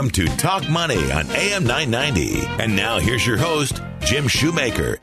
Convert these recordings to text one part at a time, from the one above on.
Welcome to Talk Money on AM 990. And now here's your host, Jim Shoemaker.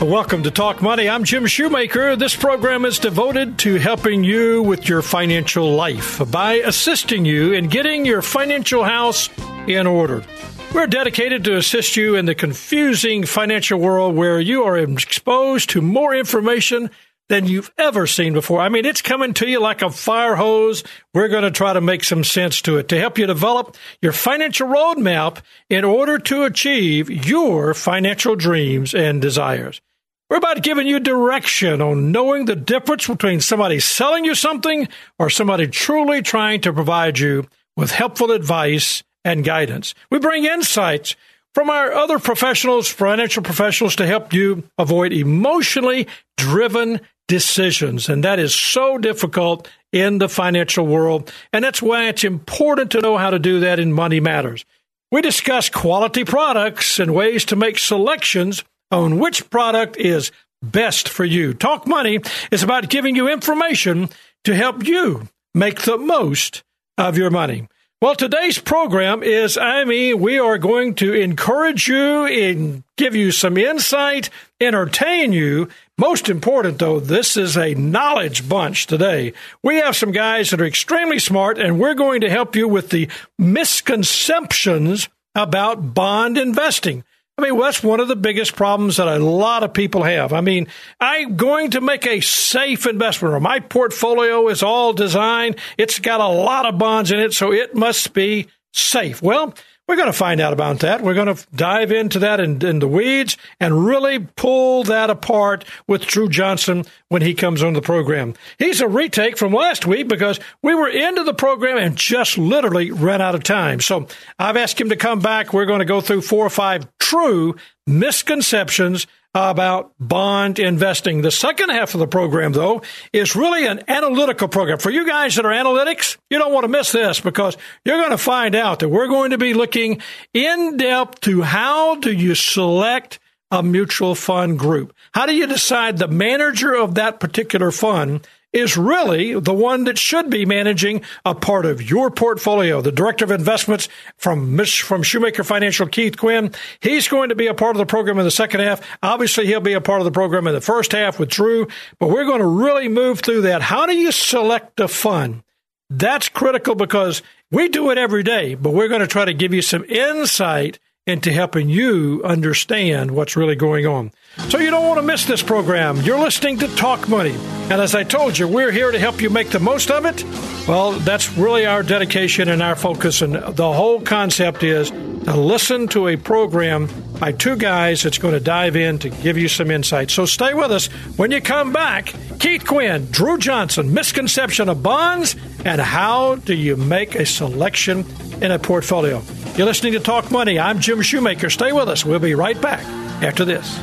Welcome to Talk Money. I'm Jim Shoemaker. This program is devoted to helping you with your financial life by assisting you in getting your financial house in order. We're dedicated to assist you in the confusing financial world where you are exposed to more information than you've ever seen before. I mean, it's coming to you like a fire hose. We're going to try to make some sense to it to help you develop your financial roadmap in order to achieve your financial dreams and desires. We're about giving you direction on knowing the difference between somebody selling you something or somebody truly trying to provide you with helpful advice and guidance. We bring insights from our other professionals, financial professionals, to help you avoid emotionally driven decisions. And that is so difficult in the financial world. And that's why it's important to know how to do that in Money Matters. We discuss quality products and ways to make selections on which product is best for you. Talk Money is about giving you information to help you make the most of your money. Well, today's program is, I mean, we are going to encourage you and give you some insight, entertain you. Most important, though, this is a knowledge bunch today. We have some guys that are extremely smart, and we're going to help you with the misconceptions about bond investing. I mean, that's one of the biggest problems that a lot of people have. I mean, I'm going to make a safe investment, or my portfolio is all designed. It's got a lot of bonds in it, so it must be safe. Well, we're going to find out about that. We're going to dive into that in, in, the weeds and really pull that apart with Drew Johnson when he comes on the program. He's a retake from last week because we were into the program and just literally ran out of time. So I've asked him to come back. We're going to go through four or five true misconceptions about bond investing. The second half of the program, though, is really an analytical program. For you guys that are analytics, you don't want to miss this because you're going to find out that we're going to be looking in depth to how do you select a mutual fund group? How do you decide the manager of that particular fund is really the one that should be managing a part of your portfolio. The director of investments from from Shoemaker Financial, Keith Quinn, he's going to be a part of the program in the second half. Obviously, he'll be a part of the program in the first half with Drew, but we're going to really move through that. How do you select a fund? That's critical because we do it every day, but we're going to try to give you some insight into helping you understand what's really going on. So you don't want to miss this program. You're listening to Talk Money. And as I told you, we're here to help you make the most of it. Well, that's really our dedication and our focus. And the whole concept is to listen to a program by two guys that's going to dive in to give you some insight. So stay with us. When you come back, Keith Quinn, Drew Johnson, misconception of bonds, and how do you make a selection in a portfolio? You're listening to Talk Money. I'm Jim Shoemaker. Stay with us. We'll be right back after this.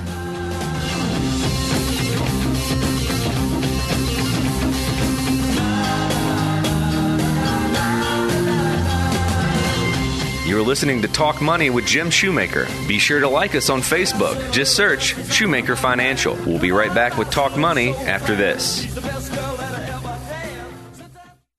You're listening to Talk Money with Jim Shoemaker. Be sure to like us on Facebook. Just search Shoemaker Financial. We'll be right back with Talk Money after this.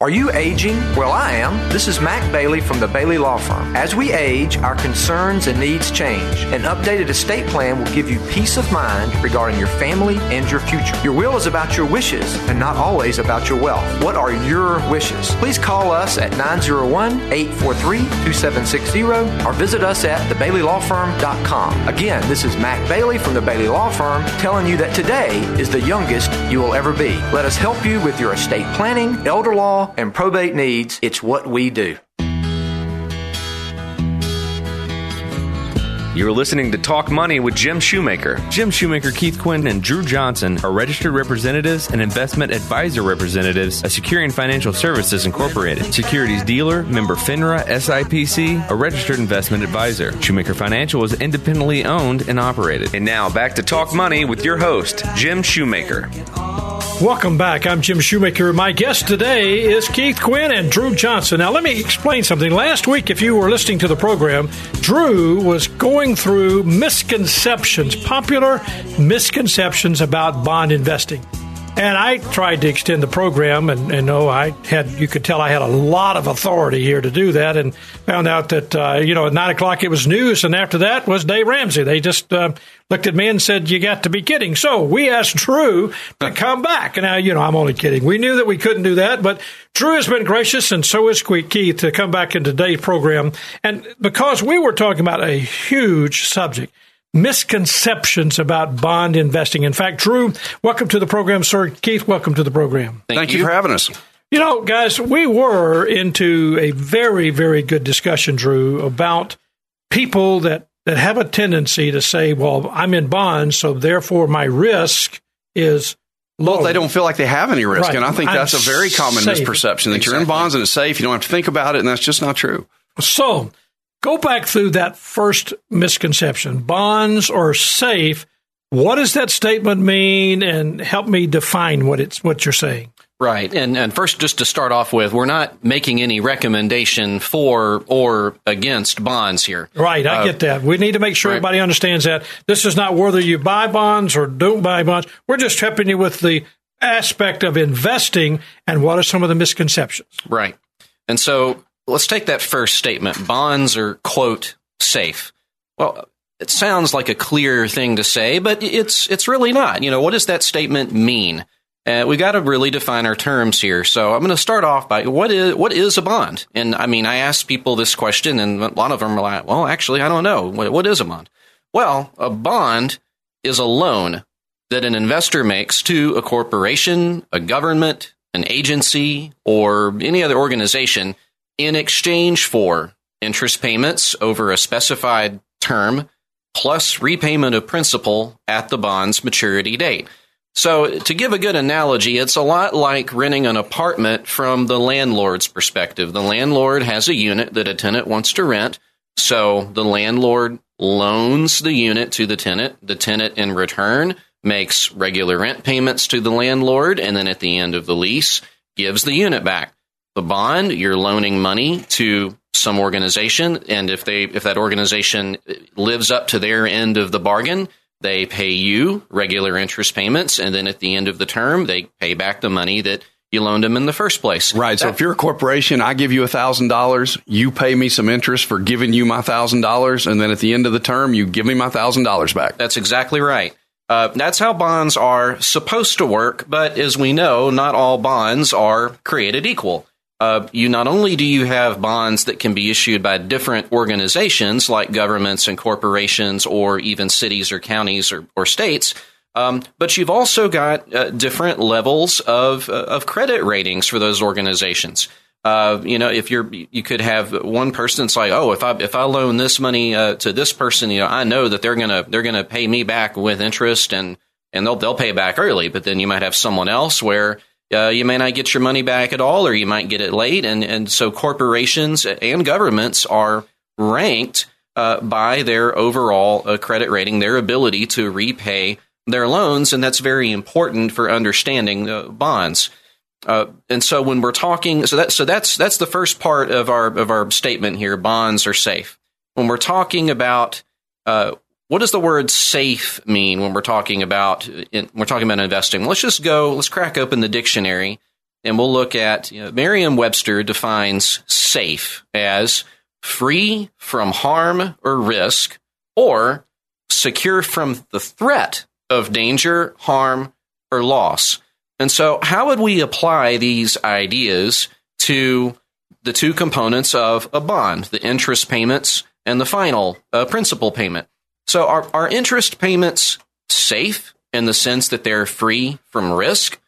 Are you aging? Well, I am. This is Mac Bailey from the Bailey Law Firm. As we age, our concerns and needs change. An updated estate plan will give you peace of mind regarding your family and your future. Your will is about your wishes and not always about your wealth. What are your wishes? Please call us at 901 843 2760 or visit us at thebaileylawfirm.com. Again, this is Mac Bailey from the Bailey Law Firm telling you that today is the youngest you will ever be. Let us help you with your estate planning, elder law, and probate needs, it's what we do. You're listening to Talk Money with Jim Shoemaker. Jim Shoemaker, Keith Quinn, and Drew Johnson are registered representatives and investment advisor representatives of Securian Financial Services Incorporated, securities dealer, member FINRA, SIPC, a registered investment advisor. Shoemaker Financial is independently owned and operated. And now back to Talk Money with your host, Jim Shoemaker. Welcome back. I'm Jim Shoemaker. My guest today is Keith Quinn and Drew Johnson. Now, let me explain something. Last week, if you were listening to the program, Drew was going through misconceptions, popular misconceptions about bond investing. And I tried to extend the program, and, and no, I had you could tell I had a lot of authority here to do that, and found out that uh, you know at nine o'clock it was news, and after that was Dave Ramsey. They just uh, looked at me and said, "You got to be kidding." So we asked Drew to come back, and now you know I'm only kidding. We knew that we couldn't do that, but Drew has been gracious, and so is Keith to come back in today's program, and because we were talking about a huge subject misconceptions about bond investing. In fact, Drew, welcome to the program, sir. Keith, welcome to the program. Thank, Thank you. you. for having us. You know, guys, we were into a very, very good discussion, Drew, about people that, that have a tendency to say, well, I'm in bonds, so therefore my risk is low. Well, they don't feel like they have any risk. Right. And I think I'm that's a very common safe. misperception that exactly. you're in bonds and it's safe. You don't have to think about it. And that's just not true. So Go back through that first misconception. Bonds are safe. What does that statement mean? And help me define what it's what you're saying. Right. And and first just to start off with, we're not making any recommendation for or against bonds here. Right, I uh, get that. We need to make sure right. everybody understands that. This is not whether you buy bonds or don't buy bonds. We're just helping you with the aspect of investing and what are some of the misconceptions. Right. And so let's take that first statement. Bonds are, quote, safe. Well, it sounds like a clear thing to say, but it's it's really not. You know, what does that statement mean? Uh, we got to really define our terms here. So I'm going to start off by what is what is a bond? And I mean, I asked people this question, and a lot of them are like, "Well, actually, I don't know. what, what is a bond?" Well, a bond is a loan that an investor makes to a corporation, a government, an agency, or any other organization in exchange for interest payments over a specified term plus repayment of principal at the bond's maturity date. So, to give a good analogy, it's a lot like renting an apartment from the landlord's perspective. The landlord has a unit that a tenant wants to rent, so the landlord loans the unit to the tenant. The tenant, in return, makes regular rent payments to the landlord, and then at the end of the lease, gives the unit back the bond, you're loaning money to some organization, and if they if that organization lives up to their end of the bargain, they pay you regular interest payments, and then at the end of the term, they pay back the money that you loaned them in the first place. Right. So if you're a corporation, I give you a thousand dollars, you pay me some interest for giving you my thousand dollars, and then at the end of the term, you give me my thousand dollars back. That's exactly right. Uh, that's how bonds are supposed to work, but as we know, not all bonds are created equal uh, you not only do you have bonds that can be issued by different organizations like governments and corporations or even cities or counties or, or states, um, but you've also got uh, different levels of uh, of credit ratings for those organizations. Uh, you know, if you're, you could have one person say, "Oh, if I if I loan this money uh, to this person, you know, I know that they're gonna they're gonna pay me back with interest and and they'll they'll pay back early." But then you might have someone else where uh, you may not get your money back at all, or you might get it late. And, and so corporations and governments are ranked uh, by their overall uh, credit rating, their ability to repay their loans. And that's very important for understanding uh, bonds. Uh, and so when we're talking, so that so that's that's the first part of our of our statement here. Bonds are safe. When we're talking about uh, what does the word safe mean when we're talking about we're talking about investing? Let's just go. Let's crack open the dictionary and we'll look at you know, Merriam-Webster defines safe as free from harm or risk, or secure from the threat of danger, harm, or loss. And so, how would we apply these ideas to the two components of a bond, the interest payments and the final uh, principal payment? So are, are interest payments safe in the sense that they're free from risk?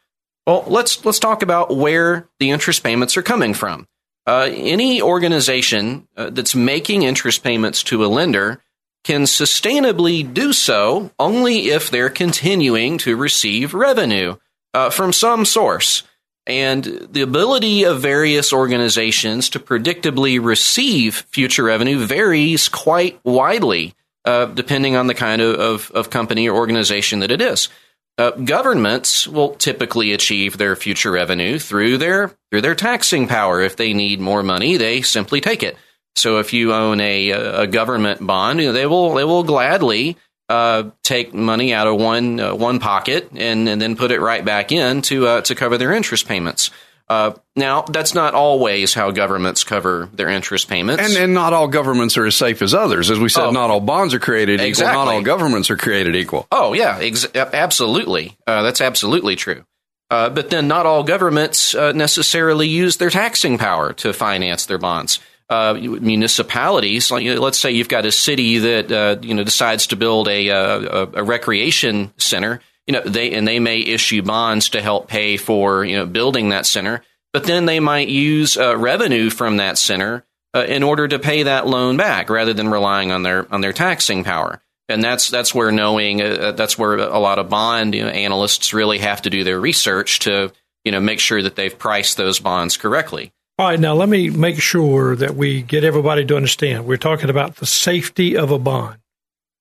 Well, let's let's talk about where the interest payments are coming from. Uh, any organization uh, that's making interest payments to a lender can sustainably do so only if they're continuing to receive revenue uh, from some source. And the ability of various organizations to predictably receive future revenue varies quite widely, uh, depending on the kind of, of, of, company or organization that it is. Uh, governments will typically achieve their future revenue through their through their taxing power. If they need more money, they simply take it. So if you own a, a government bond, you know, they will they will gladly uh, take money out of one uh, one pocket and, and then put it right back in to uh, to cover their interest payments. Uh, now, that's not always how governments cover their interest payments, and, and not all governments are as safe as others. As we said, oh, not all bonds are created exactly. equal. Not all governments are created equal. Oh yeah, ex- absolutely. Uh, that's absolutely true. Uh, but then, not all governments necessarily use their taxing power to finance their bonds uh, municipalities. Like, let's say you've got a city that uh, you know decides to build a, a, a, recreation center. You know, they and they may issue bonds to help pay for you know building that center, but then they might use uh, revenue from that center uh, in order to pay that loan back, rather than relying on their on their taxing power. And that's that's where knowing uh, that's where a lot of bond you know, analysts really have to do their research to you know make sure that they've priced those bonds correctly. All right, now let me make sure that we get everybody to understand. We're talking about the safety of a bond.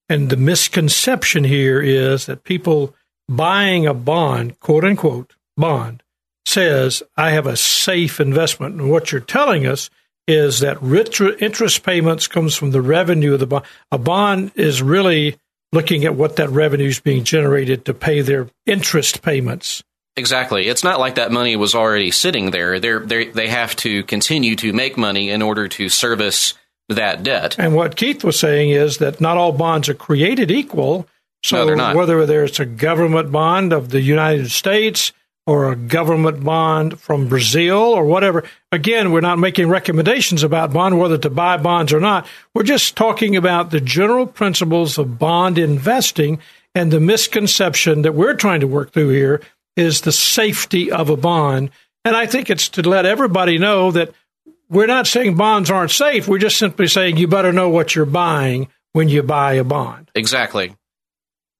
And the misconception here is that people buying a bond, quote unquote, bond, says, I have a safe investment. And what you're telling us is that interest payments comes from the revenue of the bond. A bond is really looking at what that revenue is being generated to pay their interest payments. Exactly. It's not like that money was already sitting there. They're, they're, they have to continue to make money in order to service that debt. And what Keith was saying is that not all bonds are created equal. So no, whether there's a government bond of the United States or a government bond from Brazil or whatever, again, we're not making recommendations about bond, whether to buy bonds or not. We're just talking about the general principles of bond investing and the misconception that we're trying to work through here is the safety of a bond. And I think it's to let everybody know that we're not saying bonds aren't safe. We're just simply saying you better know what you're buying when you buy a bond. Exactly.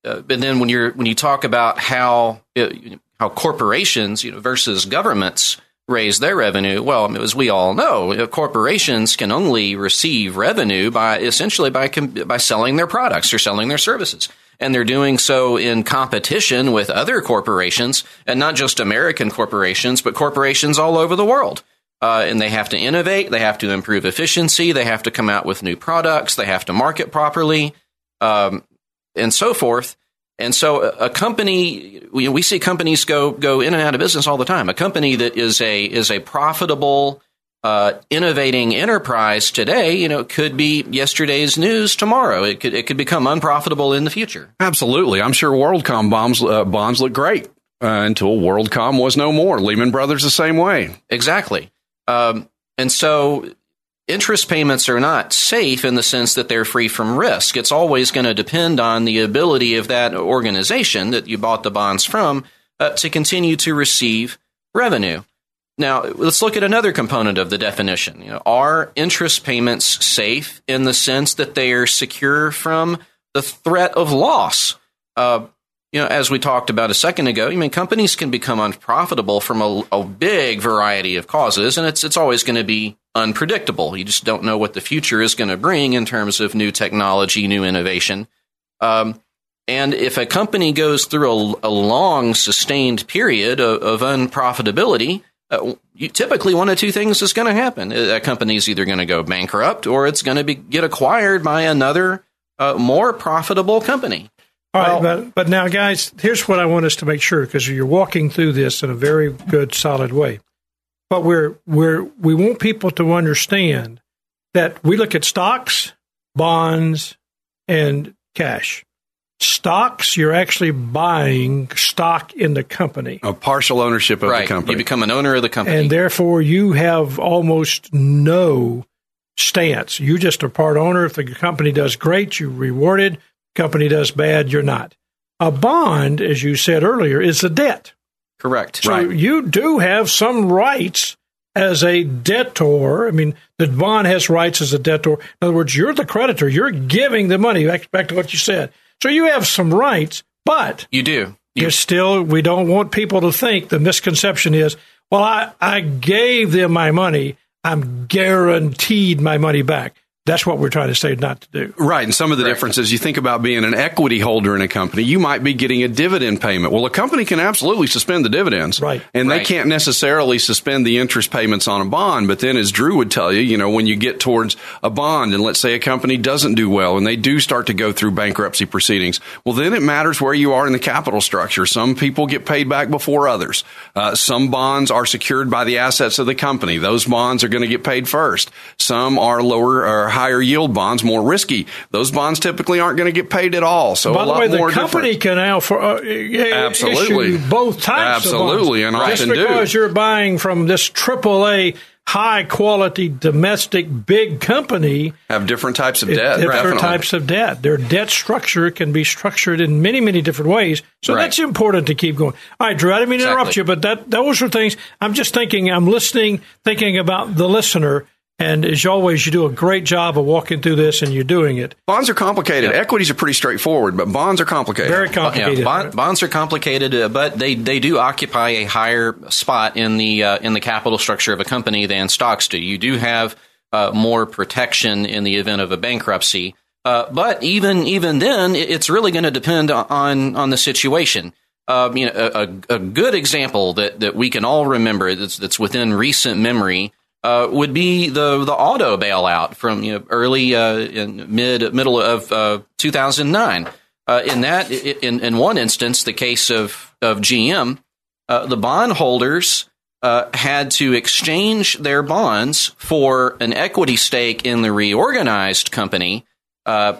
Uh, but then when you're when you talk about how uh, how corporations you know, versus governments raise their revenue, well, as we all know, corporations can only receive revenue by essentially by by selling their products or selling their services and they're doing so in competition with other corporations, and not just American corporations, but corporations all over the world. Uh, and they have to innovate, they have to improve efficiency, they have to come out with new products, they have to market properly, um, and so forth. And so, a, a company we, we see companies go go in and out of business all the time. A company that is a is a profitable uh, innovating enterprise today, you know, could be yesterday's news tomorrow. It could it could become unprofitable in the future. Absolutely, I'm sure WorldCom bombs, uh, bonds look great uh, until WorldCom was no more. Lehman Brothers the same way. Exactly, um, and so interest payments are not safe in the sense that they're free from risk. It's always going to depend on the ability of that organization that you bought the bonds from uh, to continue to receive revenue. Now, let's look at another component of the definition. You know, are interest payments safe in the sense that they are secure from the threat of loss? Uh, you know, as we talked about a second ago, I mean, companies can become unprofitable from a, a big variety of causes, and it's it's always going to be unpredictable. You just don't know what the future is going to bring in terms of new technology, new innovation. Um, and if a company goes through a, a long, sustained period of, of unprofitability, uh, you, typically one of two things is going to happen. A company is either going to go bankrupt or it's going to be get acquired by another uh, more profitable company. All well, right, but, but now, guys, here's what I want us to make sure because you're walking through this in a very good, solid way. But we're we're we want people to understand that we look at stocks, bonds, and cash stocks, you're actually buying stock in the company. A partial ownership of right. the company. You become an owner of the company. And therefore, you have almost no stance. You're just a part owner. If the company does great, you're rewarded. Company does bad, you're not. A bond, as you said earlier, is a debt. Correct. So right. you do have some rights as a debtor. I mean, the bond has rights as a debtor. In other words, you're the creditor. You're giving the money. Back, back to what you said. So you have some rights, but you do. You're still. We don't want people to think the misconception is, well, I I gave them my money. I'm guaranteed my money back. That's what we're trying to say not to do. Right. And some of the right. differences, you think about being an equity holder in a company, you might be getting a dividend payment. Well, a company can absolutely suspend the dividends. Right. And right. they can't necessarily suspend the interest payments on a bond. But then, as Drew would tell you, you know, when you get towards a bond and let's say a company doesn't do well and they do start to go through bankruptcy proceedings, well, then it matters where you are in the capital structure. Some people get paid back before others. Uh, some bonds are secured by the assets of the company. Those bonds are going to get paid first. Some are lower or higher yield bonds, more risky. Those bonds typically aren't going to get paid at all. So by the way, the company different. can now for uh, absolutely both types absolutely and often just because do. you're buying from this AAA high quality domestic big company have different types of debt. Different definitely. types of debt. Their debt structure can be structured in many, many different ways. So right. that's important to keep going. All right, Drew, I didn't mean to exactly. interrupt you, but that those are things I'm just thinking, I'm listening, thinking about the listener and as always, you do a great job of walking through this, and you're doing it. Bonds are complicated. Yeah. Equities are pretty straightforward, but bonds are complicated. Very complicated. Yeah, bond, bonds are complicated, uh, but they, they do occupy a higher spot in the uh, in the capital structure of a company than stocks do. You do have uh, more protection in the event of a bankruptcy, uh, but even even then, it's really going to depend on on the situation. Um, you know, a, a, good example that, that we can all remember that's, that's within recent memory uh, would be the the auto bailout from you know early uh, in mid middle of uh, 2009. Uh, in that, in in one instance, the case of of GM, uh, the bondholders had to exchange their bonds for an equity stake in the reorganized company.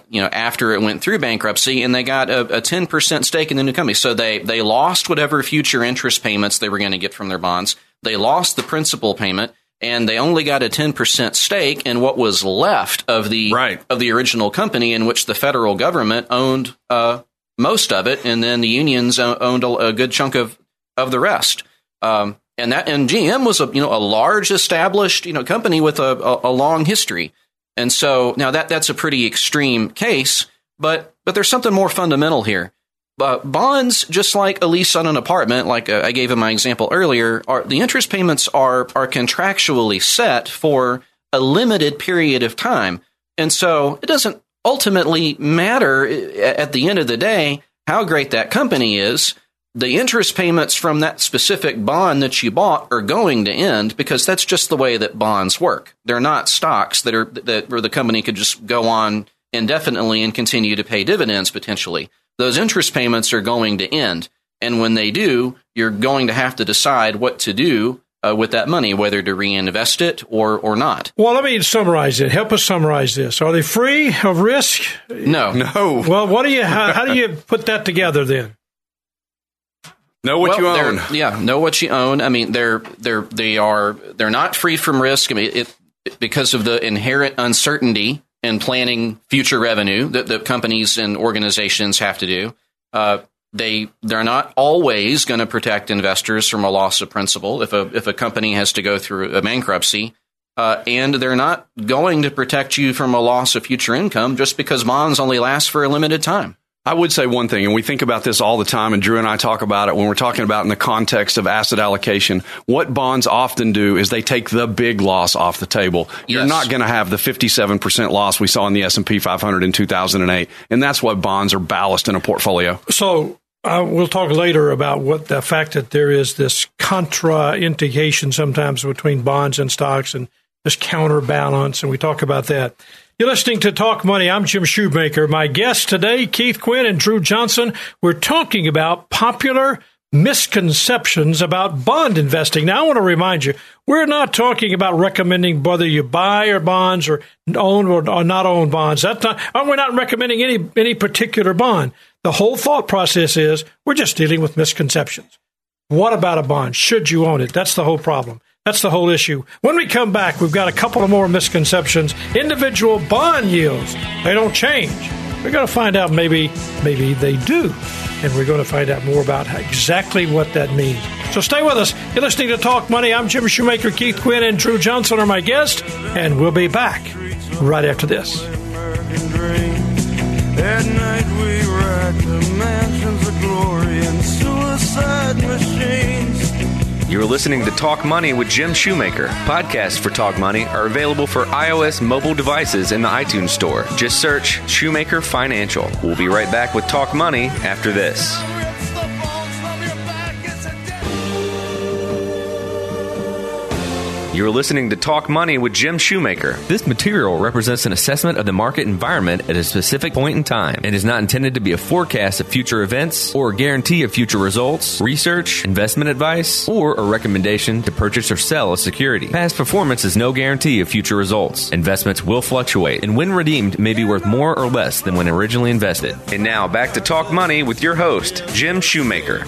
you know, after it went through bankruptcy, and they got a ten percent stake in the new company. So they they lost whatever future interest payments they were going to get from their bonds. They lost the principal payment and they only got a 10% stake in what was left of the right. of the original company in which the federal government owned uh, most of it and then the unions owned a, a good chunk of of the rest. Um, and that and GM was a you know a large established you know company with a, a, a long history. And so now that that's a pretty extreme case but but there's something more fundamental here uh, bonds, just like a lease on an apartment, like uh, I gave in my example earlier, are the interest payments are are contractually set for a limited period of time, and so it doesn't ultimately matter uh, at the end of the day how great that company is. The interest payments from that specific bond that you bought are going to end because that's just the way that bonds work. They're not stocks that are that where the company could just go on indefinitely and continue to pay dividends potentially those interest payments are going to end. And when they do, you're going to have to decide what to do uh, with that money, whether to reinvest it or, or not. Well, let me summarize it. Help us summarize this. Are they free of risk? No. No. Well, what do you, how, how do you put that together then? Know what well, you own. Yeah, know what you own. I mean, they're they're they are they're not free from risk. I mean, it because of the inherent uncertainty in planning future revenue that, that companies and organizations have to do. Uh, they they're not always going to protect investors from a loss of principal if a if a company has to go through a bankruptcy, uh, and they're not going to protect you from a loss of future income just because bonds only last for a limited time. I would say one thing, and we think about this all the time, and Drew and I talk about it when we're talking about in the context of asset allocation. What bonds often do is they take the big loss off the table. Yes. You're not going to have the 57% loss we saw in the S&P 500 in 2008, and that's what bonds are ballast in a portfolio. So uh, we'll talk later about what the fact that there is this contraindication sometimes between bonds and stocks and this counterbalance, and we talk about that. You're listening to Talk Money. I'm Jim Shoemaker. My guests today, Keith Quinn and Drew Johnson. We're talking about popular misconceptions about bond investing. Now, I want to remind you, we're not talking about recommending whether you buy or bonds or own or, or not own bonds. That's not, uh, we're not recommending any, any particular bond. The whole thought process is we're just dealing with misconceptions. What about a bond? Should you own it? That's the whole problem. That's the whole issue. When we come back, we've got a couple of more misconceptions. Individual bond yields, they don't change. We're going to find out maybe maybe they do. and we're going to find out more about exactly what that means. So stay with us. You're listening to Talk Money. I'm Jim Shoemaker. Keith Quinn and Drew Johnson are my guests, and we'll be back right after this. At night we ride to mansions of glory and suicide machines. You're listening to Talk Money with Jim Shoemaker. Podcasts for Talk Money are available for iOS mobile devices in the iTunes Store. Just search Shoemaker Financial. We'll be right back with Talk Money after this. You're listening to Talk Money with Jim Shoemaker. This material represents an assessment of the market environment at a specific point in time and is not intended to be a forecast of future events or a guarantee of future results, research, investment advice, or a recommendation to purchase or sell a security. Past performance is no guarantee of future results. Investments will fluctuate and when redeemed may be worth more or less than when originally invested. And now back to Talk Money with your host, Jim Shoemaker.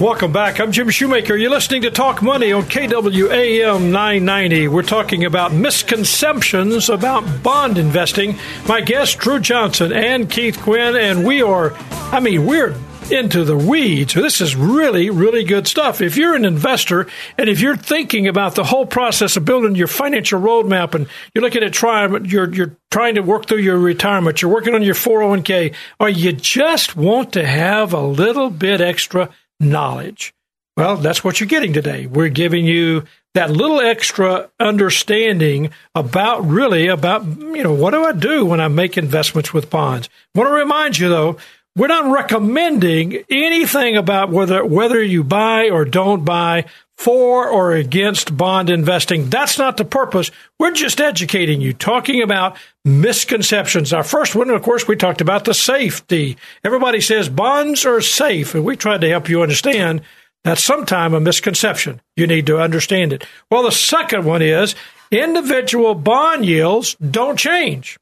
Welcome back. I'm Jim Shoemaker. You're listening to Talk Money on KWAM 990. We're talking about misconceptions about bond investing. My guests, Drew Johnson and Keith Quinn, and we are, I mean, we're into the weeds. This is really, really good stuff. If you're an investor and if you're thinking about the whole process of building your financial roadmap and you're looking at trying, you're, you're trying to work through your retirement, you're working on your 401k, or you just want to have a little bit extra knowledge. Well, that's what you're getting today. We're giving you that little extra understanding about really about, you know, what do I do when I make investments with bonds? I want to remind you though, we're not recommending anything about whether whether you buy or don't buy for or against bond investing. That's not the purpose. We're just educating you, talking about misconceptions. Our first one, of course, we talked about the safety. Everybody says bonds are safe, and we tried to help you understand that's sometimes a misconception. You need to understand it. Well, the second one is individual bond yields don't change.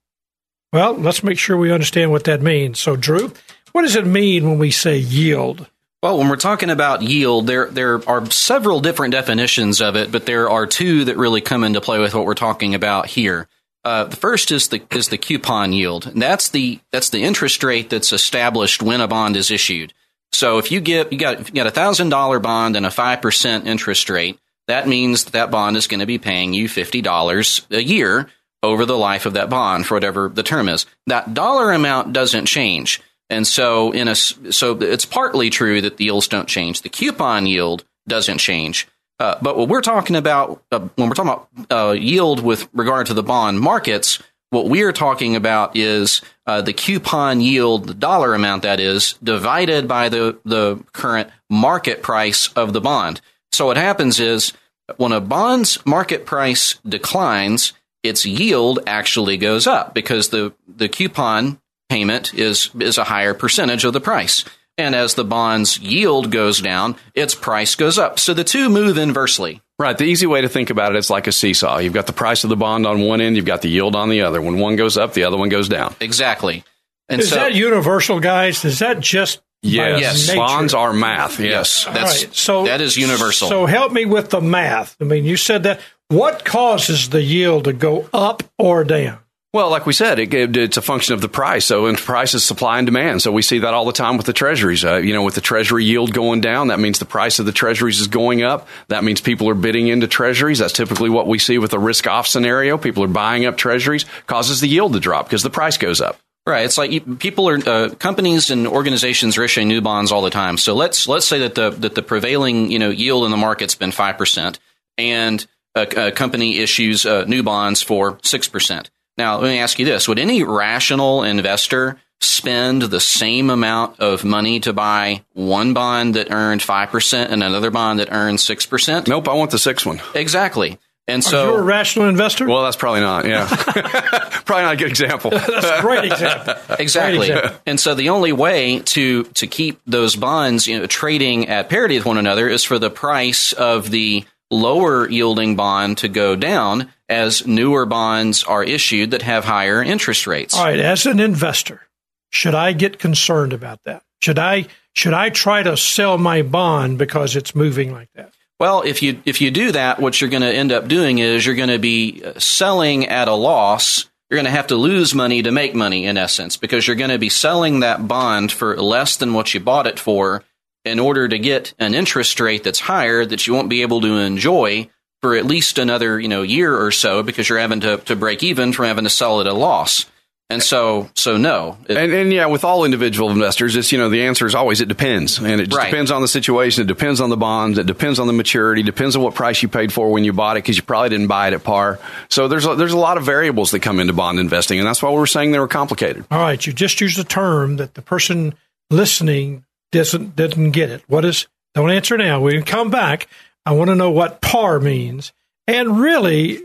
Well, let's make sure we understand what that means. So, Drew, what does it mean when we say yield? Well, when we're talking about yield, there there are several different definitions of it, but there are two that really come into play with what we're talking about here. Uh, the first is the is the coupon yield. And that's the that's the interest rate that's established when a bond is issued. So if you get you got you got a thousand dollar bond and a five percent interest rate, that means that, that bond is going to be paying you fifty dollars a year over the life of that bond for whatever the term is. That dollar amount doesn't change. And so in a so it's partly true that the yields don't change. The coupon yield doesn't change. Uh, but what we're talking about uh, when we're talking about uh, yield with regard to the bond markets, what we are talking about is uh, the coupon yield, the dollar amount that is, divided by the the current market price of the bond. So what happens is when a bond's market price declines, its yield actually goes up because the the coupon payment is is a higher percentage of the price. And as the bond's yield goes down, its price goes up. So the two move inversely. Right. The easy way to think about it is like a seesaw. You've got the price of the bond on one end, you've got the yield on the other. When one goes up, the other one goes down. Exactly. And is so, that universal, guys? Is that just yes? yes. Bonds are math. Yes, Yes. that's right. So that is universal. So help me with the math. I mean, you said that. What causes the yield to go up or down? Well, like we said, it, it, it's a function of the price. So, and price is supply and demand. So we see that all the time with the treasuries. Uh, you know, with the treasury yield going down, that means the price of the treasuries is going up. That means people are bidding into treasuries. That's typically what we see with a risk off scenario. People are buying up treasuries, causes the yield to drop because the price goes up. Right. It's like people are uh, companies and organizations are issuing new bonds all the time. So let's let's say that the that the prevailing you know yield in the market's been five percent, and a, a, company issues uh, new bonds for six percent. Now, let me ask you this: Would any rational investor spend the same amount of money to buy one bond that earned five percent and another bond that earned six percent? Nope, I want the sixth one. Exactly. And Are so you a rational investor? Well, that's probably not. Yeah, probably not a good example. That's a great example. Exactly. Great example. And so the only way to to keep those bonds you know, trading at parity with one another is for the price of the lower yielding bond to go down as newer bonds are issued that have higher interest rates. All right, as an investor, should I get concerned about that? Should I should I try to sell my bond because it's moving like that? Well, if you if you do that, what you're going to end up doing is you're going to be uh, selling at a loss you're going to have to lose money to make money in essence because you're going to be selling that bond for less than what you bought it for in order to get an interest rate that's higher that you won't be able to enjoy for at least another you know year or so because you're having to, to break even from having to sell at a loss. And so, so no. It, and, and yeah, with all individual investors, it's, you know, the answer is always it depends. And it just Right. depends on the situation. It depends on the bonds. It depends on the maturity. Depends on what price you paid for when you bought it because you probably didn't buy it at par. So there's a, there's a lot of variables that come into bond investing. And that's why we're saying they were complicated. All right, you just used a term that the person listening doesn't didn't get it. What is? Don't answer now. We can come back. I want to know what par means. And really,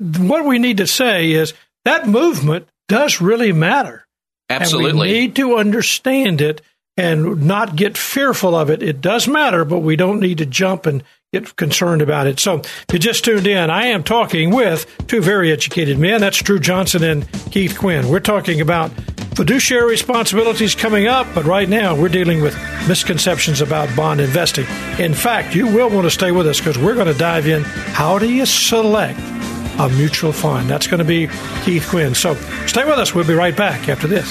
what we need to say is that movement does really matter. Absolutely. We need to understand it and not get fearful of it. It does matter, but we don't need to jump and get concerned about it. So if you just tuned in, I am talking with two very educated men. That's Drew Johnson and Keith Quinn. We're talking about fiduciary responsibilities coming up, but right now we're dealing with misconceptions about bond investing. In fact, you will want to stay with us because we're going to dive in. How do you select a mutual fund? That's going to be Keith Quinn. So stay with us. We'll be right back after this.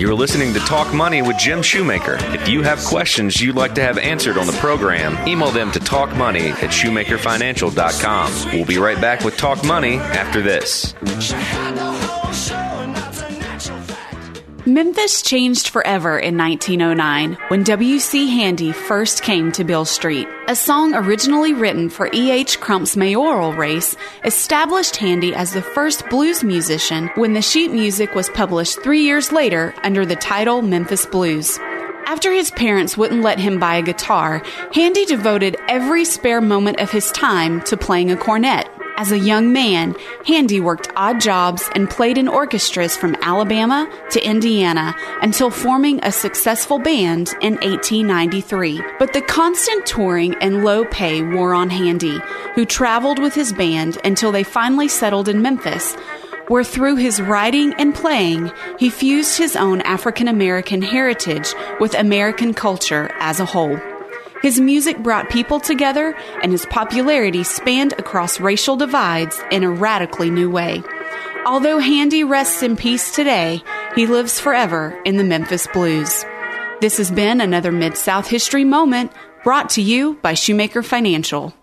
You're listening to Talk Money with Jim Shoemaker. If you have questions you'd like to have answered on the program, email them to talkmoney at shoemakerfinancial.com. We'll be right back with Talk Money after this. Memphis changed forever in 1909 when W.C. Handy first came to Beale Street. A song originally written for E.H. Crump's mayoral race established Handy as the first blues musician when the sheet music was published three years later under the title Memphis Blues. After his parents wouldn't let him buy a guitar, Handy devoted every spare moment of his time to playing a cornet. As a young man, Handy worked odd jobs and played in orchestras from Alabama to Indiana until forming a successful band in 1893. But the constant touring and low pay wore on Handy, who traveled with his band until they finally settled in Memphis, where through his writing and playing, he fused his own African American heritage with American culture as a whole. His music brought people together, and his popularity spanned across racial divides in a radically new way. Although Handy rests in peace today, he lives forever in the Memphis Blues. This has been another Mid South History Moment brought to you by Shoemaker Financial.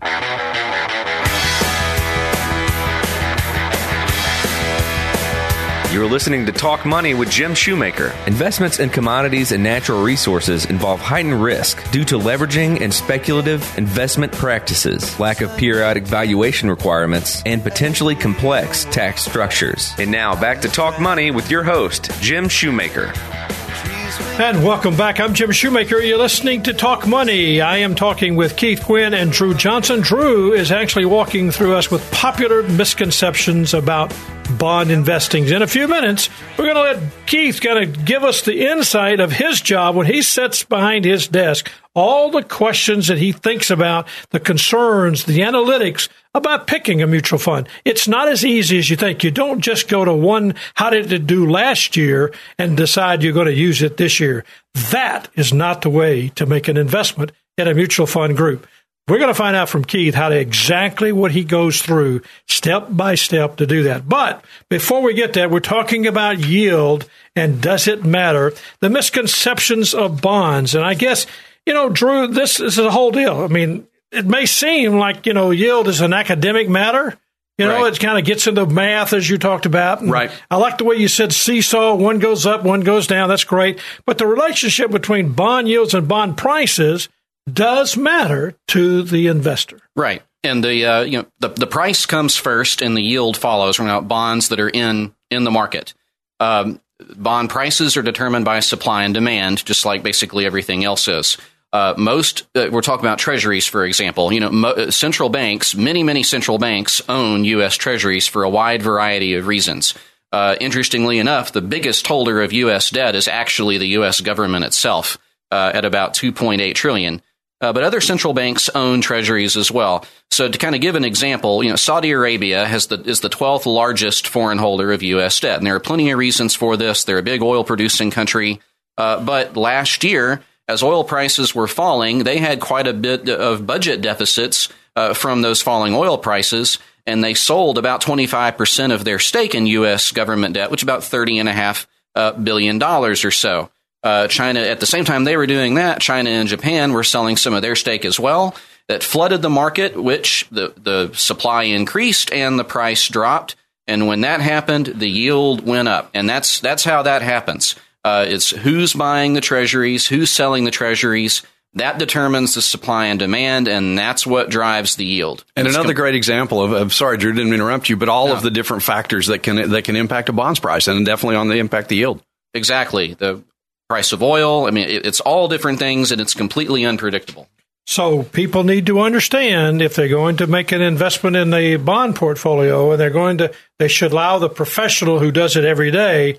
You're listening to Talk Money with Jim Shoemaker. Investments in commodities and natural resources involve heightened risk due to leveraging and speculative investment practices, lack of periodic valuation requirements, and potentially complex tax structures. And now back to Talk Money with your host, Jim Shoemaker. And welcome back. I'm Jim Shoemaker. You're listening to Talk Money. I am talking with Keith Quinn and Drew Johnson. Drew is actually walking through us with popular misconceptions about bond investing. In a few minutes, we're going to let Keith kind of give us the insight of his job when he sits behind his desk. All the questions that he thinks about, the concerns, the analytics about picking a mutual fund. It's not as easy as you think. You don't just go to one, how did it do last year, and decide you're going to use it this year. That is not the way to make an investment in a mutual fund group. We're going to find out from Keith how to exactly what he goes through step by step to do that. But before we get there, we're talking about yield and does it matter? The misconceptions of bonds. And I guess, you know, Drew, this is a whole deal. I mean, it may seem like, you know, yield is an academic matter. You know, Right. it kind of gets into math as you talked about. And Right. I like the way you said seesaw, one goes up, one goes down. That's great. But the relationship between bond yields and bond prices does matter to the investor. Right. And the uh, you know the the price comes first, and the yield follows from out bonds that are in in the market. Um, bond prices are determined by supply and demand, just like basically everything else is. Uh, most uh, we're talking about treasuries, for example. You know, mo- uh, central banks, many many central banks own U.S. treasuries for a wide variety of reasons. Uh, interestingly enough, the biggest holder of U.S. debt is actually the U.S. government itself, uh, at about 2.8 trillion. Uh, but other central banks own treasuries as well. So to kind of give an example, you know, Saudi Arabia has the is the 12th largest foreign holder of U.S. debt, and there are plenty of reasons for this. They're a big oil producing country, uh, but last year as oil prices were falling, they had quite a bit of budget deficits uh, from those falling oil prices, and they sold about 25% of their stake in U.S. government debt, which is about $30.5 uh, billion dollars or so. Uh, China, at the same time they were doing that, China and Japan were selling some of their stake as well. That flooded the market, which the, the supply increased and the price dropped. And when that happened, the yield went up. And that's, that's how that happens. Uh, it's who's buying the treasuries, who's selling the treasuries. That determines the supply and demand, and that's what drives the yield. And It's another com- great example of, of sorry, Drew, didn't interrupt you, but all of the different factors that can that can impact a bond's price and definitely on the impact the yield. Exactly. The price of oil. I mean, it, it's all different things, and it's completely unpredictable. So people need to understand if they're going to make an investment in the bond portfolio and they're going to, they should allow the professional who does it every day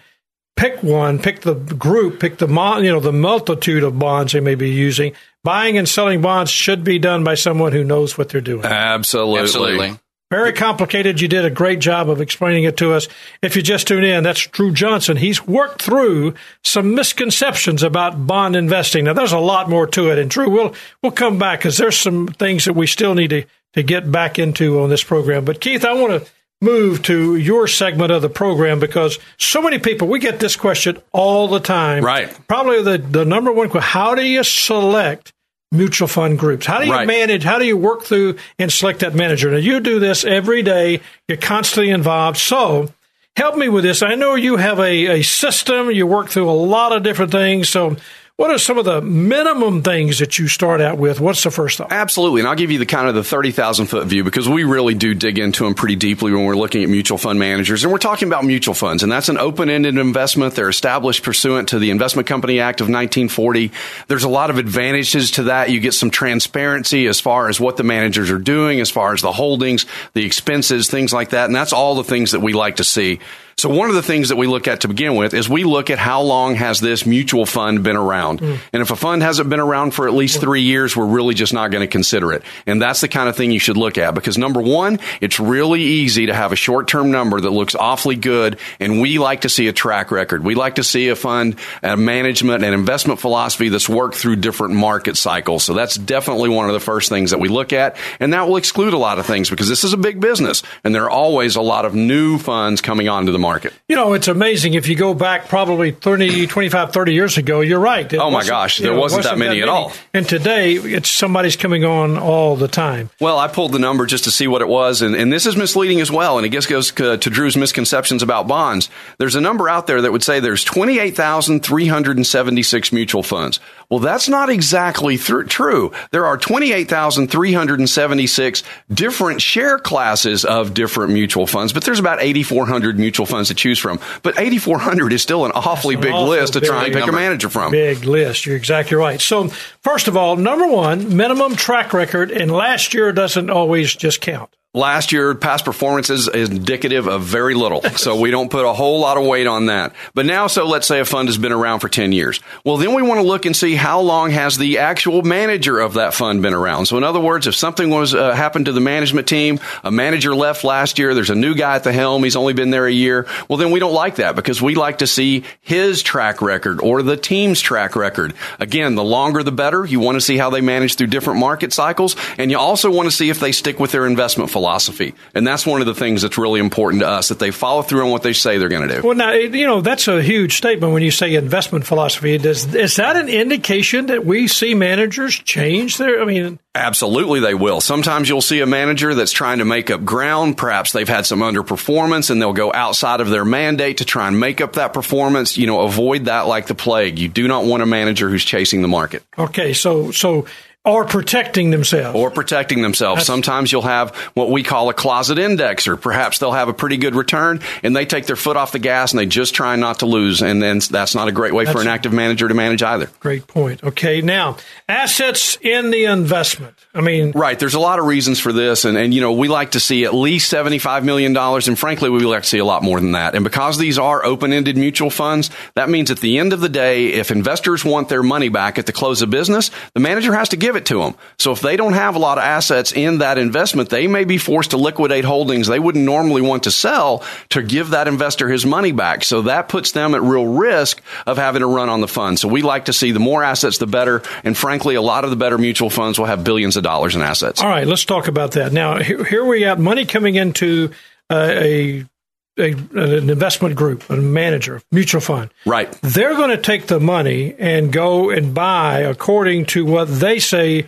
pick one, pick the group, pick the mon, you know the multitude of bonds they may be using. Buying and selling bonds should be done by someone who knows what they're doing. Absolutely. Absolutely. Very complicated. You did a great job of explaining it to us. If you just tune in, that's Drew Johnson. He's worked through some misconceptions about bond investing. Now, there's a lot more to it. And Drew, we'll we'll come back because there's some things that we still need to, to get back into on this program. But Keith, I want to move to your segment of the program because so many people we get this question all the time. Right. Probably the the number one question: How do you select? mutual fund groups. How do you Right. manage? How do you work through and select that manager? Now you do this every day. You're constantly involved. So help me with this. I know you have a, a system. You work through a lot of different things. So what are some of the minimum things that you start out with? What's the first thought? Absolutely. And I'll give you the kind of the 30,000 foot view because we really do dig into them pretty deeply when we're looking at mutual fund managers. And we're talking about mutual funds. And that's an open ended investment. They're established pursuant to the Investment Company Act of 1940. There's a lot of advantages to that. You get some transparency as far as what the managers are doing, as far as the holdings, the expenses, things like that. And that's all the things that we like to see. So one of the things that we look at to begin with is we look at how long has this mutual fund been around. Mm. And if a fund hasn't been around for at least mm. three years, we're really just not going to consider it. And that's the kind of thing you should look at because number one, it's really easy to have a short term number that looks awfully good. And we like to see a track record. We like to see a fund, a management and investment philosophy that's worked through different market cycles. So that's definitely one of the first things that we look at. And that will exclude a lot of things because this is a big business and there are always a lot of new funds coming onto the market. You know, it's amazing. If you go back probably 30, 25, 30 years ago, you're right. It Oh, my wasn't- gosh, you there know, it wasn't that many at all. And today, it's somebody's coming on all the time. Well, I pulled the number just to see what it was, and, and this is misleading as well. And it just goes to, to Drew's misconceptions about bonds. There's a number out there that would say there's 28,376 mutual funds. Well, that's not exactly thr- true. There are 28,376 different share classes of different mutual funds, but there's about 8,400 mutual funds to choose from. But 8,400 is still an awfully An big awful list to try and pick a manager from. Big list. You're exactly right. So, first of all, number one, minimum track record, and last year doesn't always just count. Last year, past performance is, is indicative of very little. So we don't put a whole lot of weight on that. But now, so let's say a fund has been around for 10 years. Well, then we want to look and see how long has the actual manager of that fund been around. So in other words, if something was uh, happened to the management team, a manager left last year, there's a new guy at the helm, he's only been there a year. Well, then we don't like that because we like to see his track record or the team's track record. Again, the longer the better. You want to see how they manage through different market cycles. And you also want to see if they stick with their investment philosophy. And that's one of the things that's really important to us, that they follow through on what they say they're going to do. Well, now, you know, that's a huge statement when you say investment philosophy. Does, is that an indication that we see managers change their, I mean, Absolutely, they will. Sometimes you'll see a manager that's trying to make up ground. Perhaps they've had some underperformance and they'll go outside of their mandate to try and make up that performance. You know, avoid that like the plague. You do not want a manager who's chasing the market. okay, so, so, or protecting themselves. or protecting themselves. Sometimes you'll have what we call a closet index, or perhaps they'll have a pretty good return and they take their foot off the gas and they just try not to lose. And then that's not a great way for an active manager to manage either. Great point. Okay, now, assets in the investment. I mean, Right. There's a lot of reasons for this. And, and, you know, we like to see at least $75 million. And frankly, we like to see a lot more than that. And because these are open ended mutual funds, that means at the end of the day, if investors want their money back at the close of business, the manager has to give it to them. So if they don't have a lot of assets in that investment, they may be forced to liquidate holdings they wouldn't normally want to sell to give that investor his money back. So that puts them at real risk of having to run on the fund. So we like to see the more assets, the better. And frankly, a lot of the better mutual funds will have billions of dollars in assets. All right, let's talk about that. Now, here, here we have money coming into uh, a a, an investment group, a manager, mutual fund. Right. They're going to take the money and go and buy according to what they say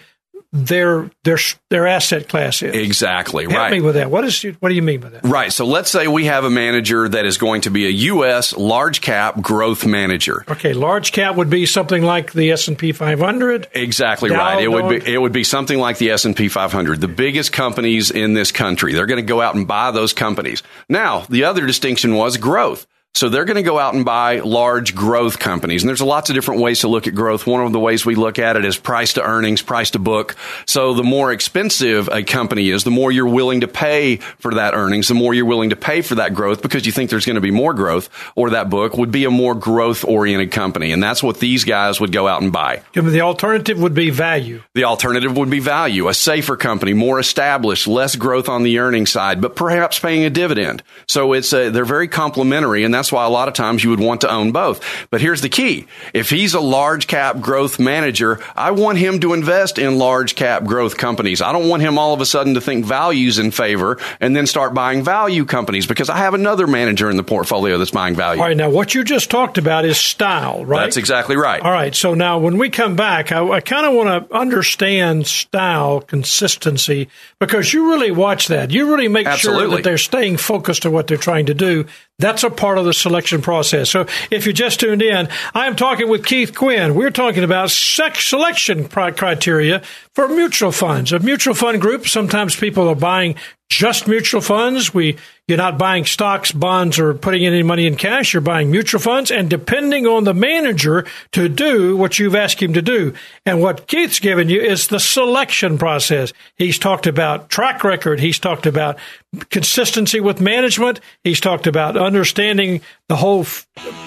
their their their asset class is. Exactly. Help right. me with that. What is what do you mean by that? Right. So let's say we have a manager that is going to be a U.S. large cap growth manager. Okay, large cap would be something like the S and P 500. Exactly Dow right. It would be it would be something like the S and P 500, the biggest companies in this country. They're going to go out and buy those companies. Now, the other distinction was growth. So they're going to go out and buy large growth companies. And there's lots of different ways to look at growth. One of the ways we look at it is price to earnings, price to book. So the more expensive a company is, the more you're willing to pay for that earnings, the more you're willing to pay for that growth because you think there's going to be more growth or that book would be a more growth oriented company. And that's what these guys would go out and buy. The alternative would be value. The alternative would be value, a safer company, more established, less growth on the earnings side, but perhaps paying a dividend. So it's a, they're very complementary, and that's why a lot of times you would want to own both. But here's the key. If he's a large cap growth manager, I want him to invest in large cap growth companies. I don't want him all of a sudden to think values in favor and then start buying value companies because I have another manager in the portfolio that's buying value. All right, now what you just talked about is style, right? That's exactly right. All right, so now when we come back, I, I kind of want to understand style consistency because you really watch that. You really make sure that they're staying focused on what they're trying to do. That's a part of the selection process. So if you just tuned in, I am talking with Keith Quinn. We're talking about sex selection criteria for mutual funds. A mutual fund group, sometimes people are buying just mutual funds. We you're not buying stocks, bonds, or putting any money in cash. You're buying mutual funds, and depending on the manager to do what you've asked him to do. And what Keith's given you is the selection process. He's talked about track record. He's talked about consistency with management. He's talked about understanding the whole,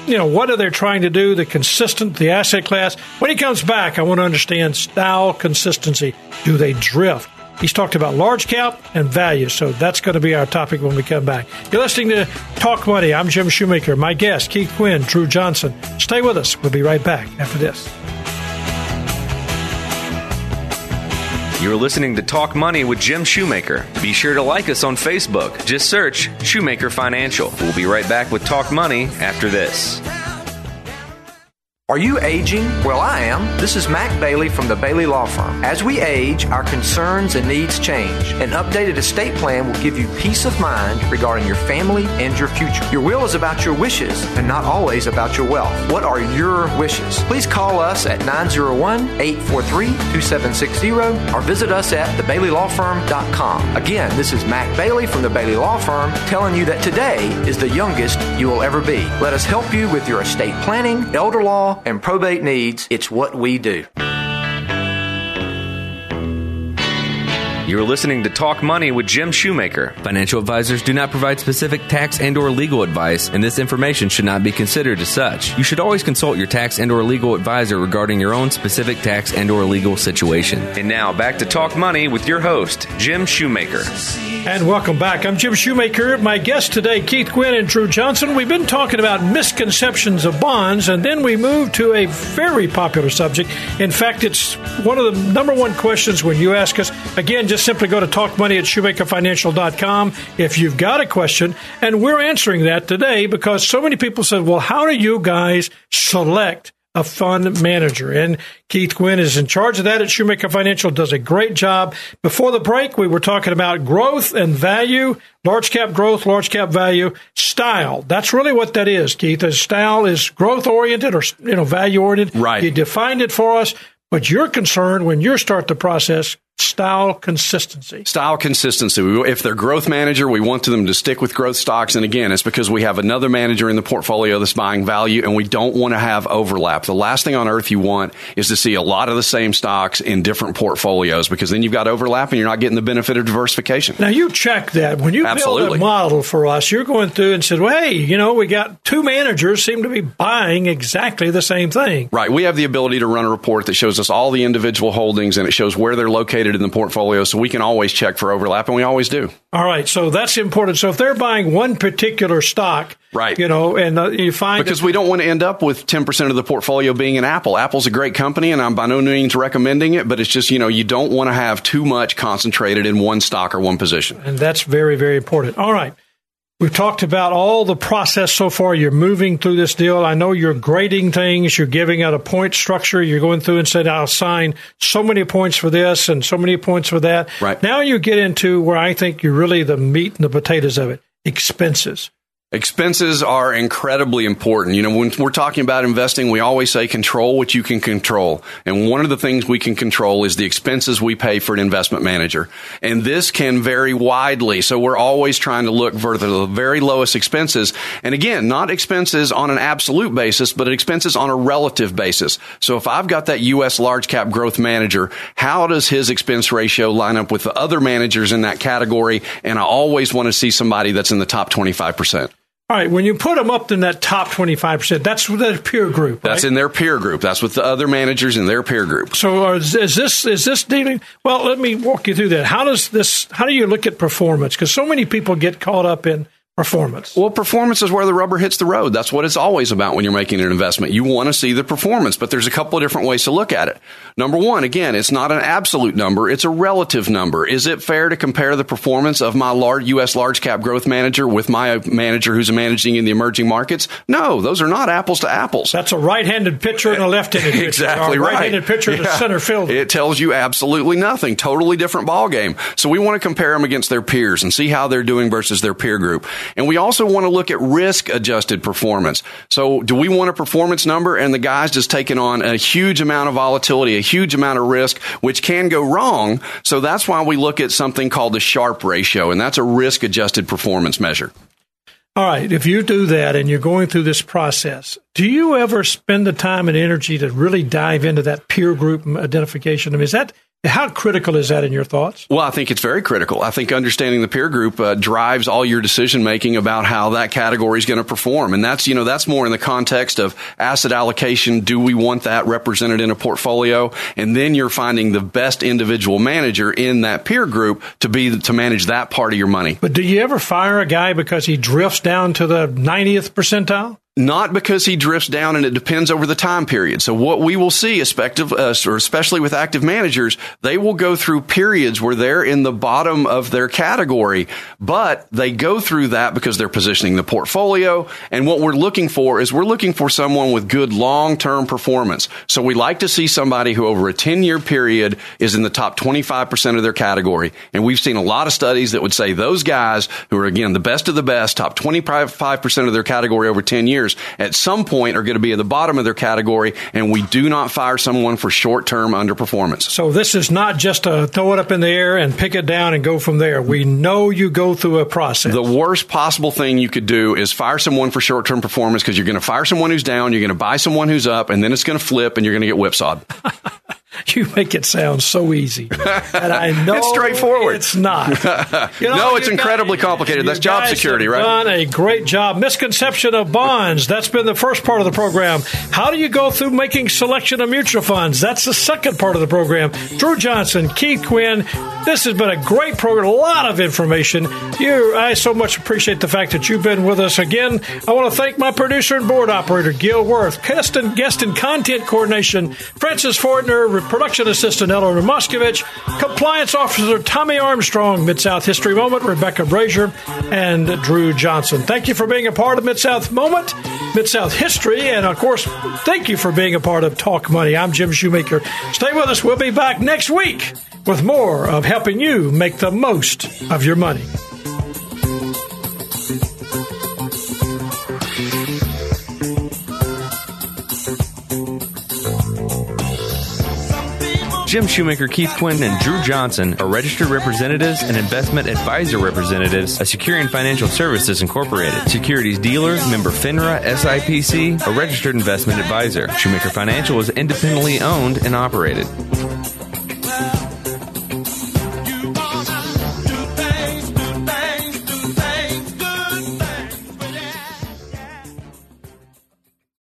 you know, what are they trying to do, the consistent, the asset class. When he comes back, I want to understand style consistency. Do they drift? He's talked about large cap and value, so that's going to be our topic when we come back. You're listening to Talk Money. I'm Jim Shoemaker. My guest, Keith Quinn, Drew Johnson. Stay with us. We'll be right back after this. You're listening to Talk Money with Jim Shoemaker. Be sure to like us on Facebook. Just search Shoemaker Financial. We'll be right back with Talk Money after this. Are you aging? Well, I am. This is Mac Bailey from the Bailey Law Firm. As we age, our concerns and needs change. An updated estate plan will give you peace of mind regarding your family and your future. Your will is about your wishes and not always about your wealth. What are your wishes? Please call us at 901 843 2760 or visit us at thebaileylawfirm.com. Again, this is Mac Bailey from the Bailey Law Firm telling you that today is the youngest you will ever be. Let us help you with your estate planning, elder law, and probate needs. It's what we do. You're listening to Talk Money with Jim Shoemaker. Financial advisors do not provide specific tax and or legal advice, and this information should not be considered as such. You should always consult your tax and or legal advisor regarding your own specific tax and or legal situation. And now back to Talk Money with your host, Jim Shoemaker. And welcome back. I'm Jim Shoemaker. My guests today, Keith Quinn and Drew Johnson. We've been talking about misconceptions of bonds, and then we move to a very popular subject. In fact, it's one of the number one questions when you ask us. Again, just simply go to talkmoney at shoemakerfinancial.com if you've got a question. And we're answering that today because so many people said, well, how do you guys select a fund manager. And Keith Quinn is in charge of that at Shoemaker Financial, does a great job. Before the break, we were talking about growth and value, large cap growth, large cap value, style. That's really what that is, Keith. Is style is growth oriented or, you know, value oriented. Right. You defined it for us. But you're concerned when you start the process, style consistency. Style consistency. We- If they're growth manager, we want them to stick with growth stocks. And again, it's because we have another manager in the portfolio that's buying value and we don't want to have overlap. The last thing on earth you want is to see a lot of the same stocks in different portfolios because then you've got overlap and you're not getting the benefit of diversification. Now you check that when you build a model for us, you're going through and said, "Well, hey, you know, we got two managers seem to be buying exactly the same thing." Right. We have the ability to run a report that shows us all the individual holdings and it shows where they're located in the portfolio so we can always check for overlap and we always do. All right, so that's important. So if they're buying one particular stock, Right. you know, and uh, you find Because we don't want to end up with 10% of the portfolio being an Apple. Apple's a great company and I'm by no means recommending it, but it's just, you know, you don't want to have too much concentrated in one stock or one position. and that's very, very important. All right. We've talked about all the process so far. You're moving through this deal. I know you're grading things. You're giving out a point structure. You're going through and said, I'll assign so many points for this and so many points for that. Right. Now you get into where I think you're really the meat and the potatoes of it expenses. Expenses are incredibly important. You know, when we're talking about investing, we always say control what you can control. And one of the things we can control is the expenses we pay for an investment manager. And this can vary widely. So we're always trying to look for the very lowest expenses. And again, not expenses on an absolute basis, but expenses on a relative basis. So if I've got that U.S. large cap growth manager, how does his expense ratio line up with the other managers in that category? And I always want to see somebody that's in the top 25%. All right, when you put them up in that top 25%, that's the peer group. That's in their peer group. That's with the other managers in their peer group. So are, is this is this dealing? Well, let me walk you through that. How does this? How do you look at performance? Because so many people get caught up in performance. Well, performance is where the rubber hits the road. That's what it's always about when you're making an investment. You want to see the performance, but there's a couple of different ways to look at it. Number one, again, it's not an absolute number, it's a relative number. Is it fair to compare the performance of my large U.S. large cap growth manager with my manager who's managing in the emerging markets? No, those are not apples to apples. That's a right-handed pitcher and a left-handed pitcher. exactly right. Right-handed pitcher and a Yeah. center fielder. It tells you absolutely nothing. Totally different ball game. So we want to compare them against their peers and see how they're doing versus their peer group. And we also want to look at risk adjusted performance. So do we want a performance number and the guy's just taking on a huge amount of volatility, a huge amount of risk, which can go wrong. So that's why we look at something called the Sharpe ratio, and that's a risk adjusted performance measure. All right, if you do that and you're going through this process, do you ever spend the time and energy to really dive into that peer group identification? I mean, is that how critical is that in your thoughts? Well, I think it's very critical. I think understanding the peer group uh, drives all your decision making about how that category is going to perform, and that's you know that's more in the context of asset allocation. Do we want that represented in a portfolio? And then you're finding the best individual manager in that peer group to be to manage that part of your money. But do you ever fire a guy because he drifts down to the 90th percentile? Not because he drifts down, and it depends over the time period. So what we will see, especially, uh, especially with active managers, they will go through periods where they're in the bottom of their category, but they go through that because they're positioning the portfolio. And what we're looking for is we're looking for someone with good long-term performance. So we like to see somebody who over a 10-year period is in the top 25% of their category. And we've seen a lot of studies that would say those guys who are again the best of the best, top 25% of their category over 10 years, at some point are going to be at the bottom of their category. And we do not fire someone for short-term underperformance. So this is not just to throw it up in the air and pick it down and go from there. We know you go through a process. The worst possible thing you could do is fire someone for short term performance because you're going to fire someone who's down, you're going to buy someone who's up, and then it's going to flip and you're going to get whipsawed. You make it sound so easy, and I know It's straightforward. It's not. You know, No, it's incredibly complicated. That's job security, right? Done a great job. Misconception of bonds. That's been the first part of the program. How do you go through making selection of mutual funds? That's the second part of the program. Drew Johnson, Keith Quinn. This has been a great program. A lot of information. You, I so much appreciate the fact that you've been with us again. I want to thank my producer and board operator, Gil Worth, guest and guest and content coordination, Francis Fortner, production assistant Eleanor Moskovich, compliance officer Tommy Armstrong, Mid South History Moment, Rebecca Brazier, and Drew Johnson. Thank you for being a part of Mid South Moment, Mid South History, and of course, thank you for being a part of Talk Money. I'm Jim Shoemaker. Stay with us. We'll be back next week with more of helping you make the most of your money. Jim Shoemaker, Keith Quinn, and Drew Johnson are registered representatives and investment advisor representatives of Securian Financial Services Incorporated. Securities dealer, member FINRA, SIPC, a registered investment advisor. Shoemaker Financial is independently owned and operated.